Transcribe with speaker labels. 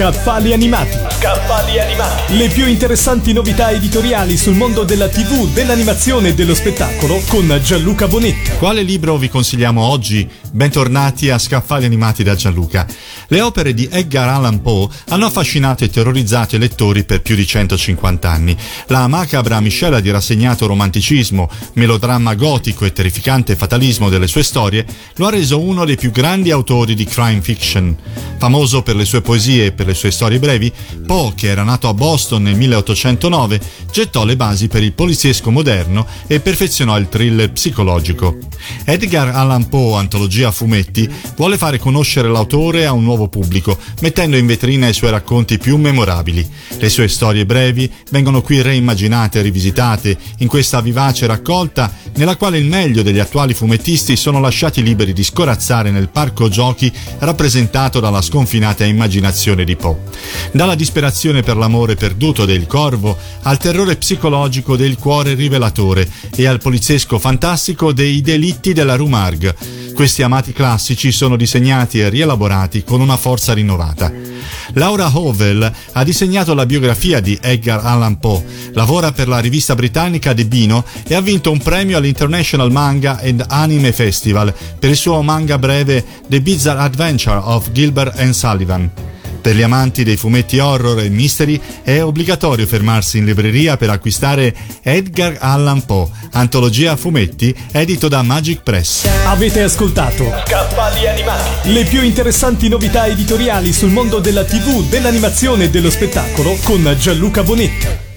Speaker 1: Scaffali animati.
Speaker 2: Scaffali animati.
Speaker 1: Le più interessanti novità editoriali sul mondo della TV, dell'animazione e dello spettacolo con Gianluca Bonetti.
Speaker 3: Quale libro vi consigliamo oggi? Bentornati a Scaffali animati da Gianluca. Le opere di Edgar Allan Poe hanno affascinato e terrorizzato i lettori per più di 150 anni. La macabra miscela di rassegnato romanticismo, melodramma gotico e terrificante fatalismo delle sue storie lo ha reso uno dei più grandi autori di crime fiction. Famoso per le sue poesie e per le sue storie brevi, Poe, che era nato a Boston nel 1809, gettò le basi per il poliziesco moderno e perfezionò il thriller psicologico. Edgar Allan Poe, antologia fumetti, vuole fare conoscere l'autore a un nuovo pubblico, mettendo in vetrina i suoi racconti più memorabili. Le sue storie brevi vengono qui reimmaginate e rivisitate in questa vivace raccolta nella quale il meglio degli attuali fumettisti sono lasciati liberi di scorazzare nel parco giochi rappresentato dalla sconfinata immaginazione di Poe. Dalla disperazione per l'amore perduto del corvo al terrore psicologico del cuore rivelatore e al poliziesco fantastico dei delitti della Rue Margue. Questi amati classici sono disegnati e rielaborati con una forza rinnovata. Laura Hovel ha disegnato la biografia di Edgar Allan Poe, lavora per la rivista britannica The Bino e ha vinto un premio all'International Manga and Anime Festival per il suo manga breve The Bizarre Adventure of Gilbert and Sullivan. Per gli amanti dei fumetti horror e mystery è obbligatorio fermarsi in libreria per acquistare Edgar Allan Poe, antologia a fumetti edito da Magic Press.
Speaker 1: Avete ascoltato
Speaker 2: Scaffali animati.
Speaker 1: le più interessanti novità editoriali sul mondo della TV, dell'animazione e dello spettacolo con Gianluca Bonetti.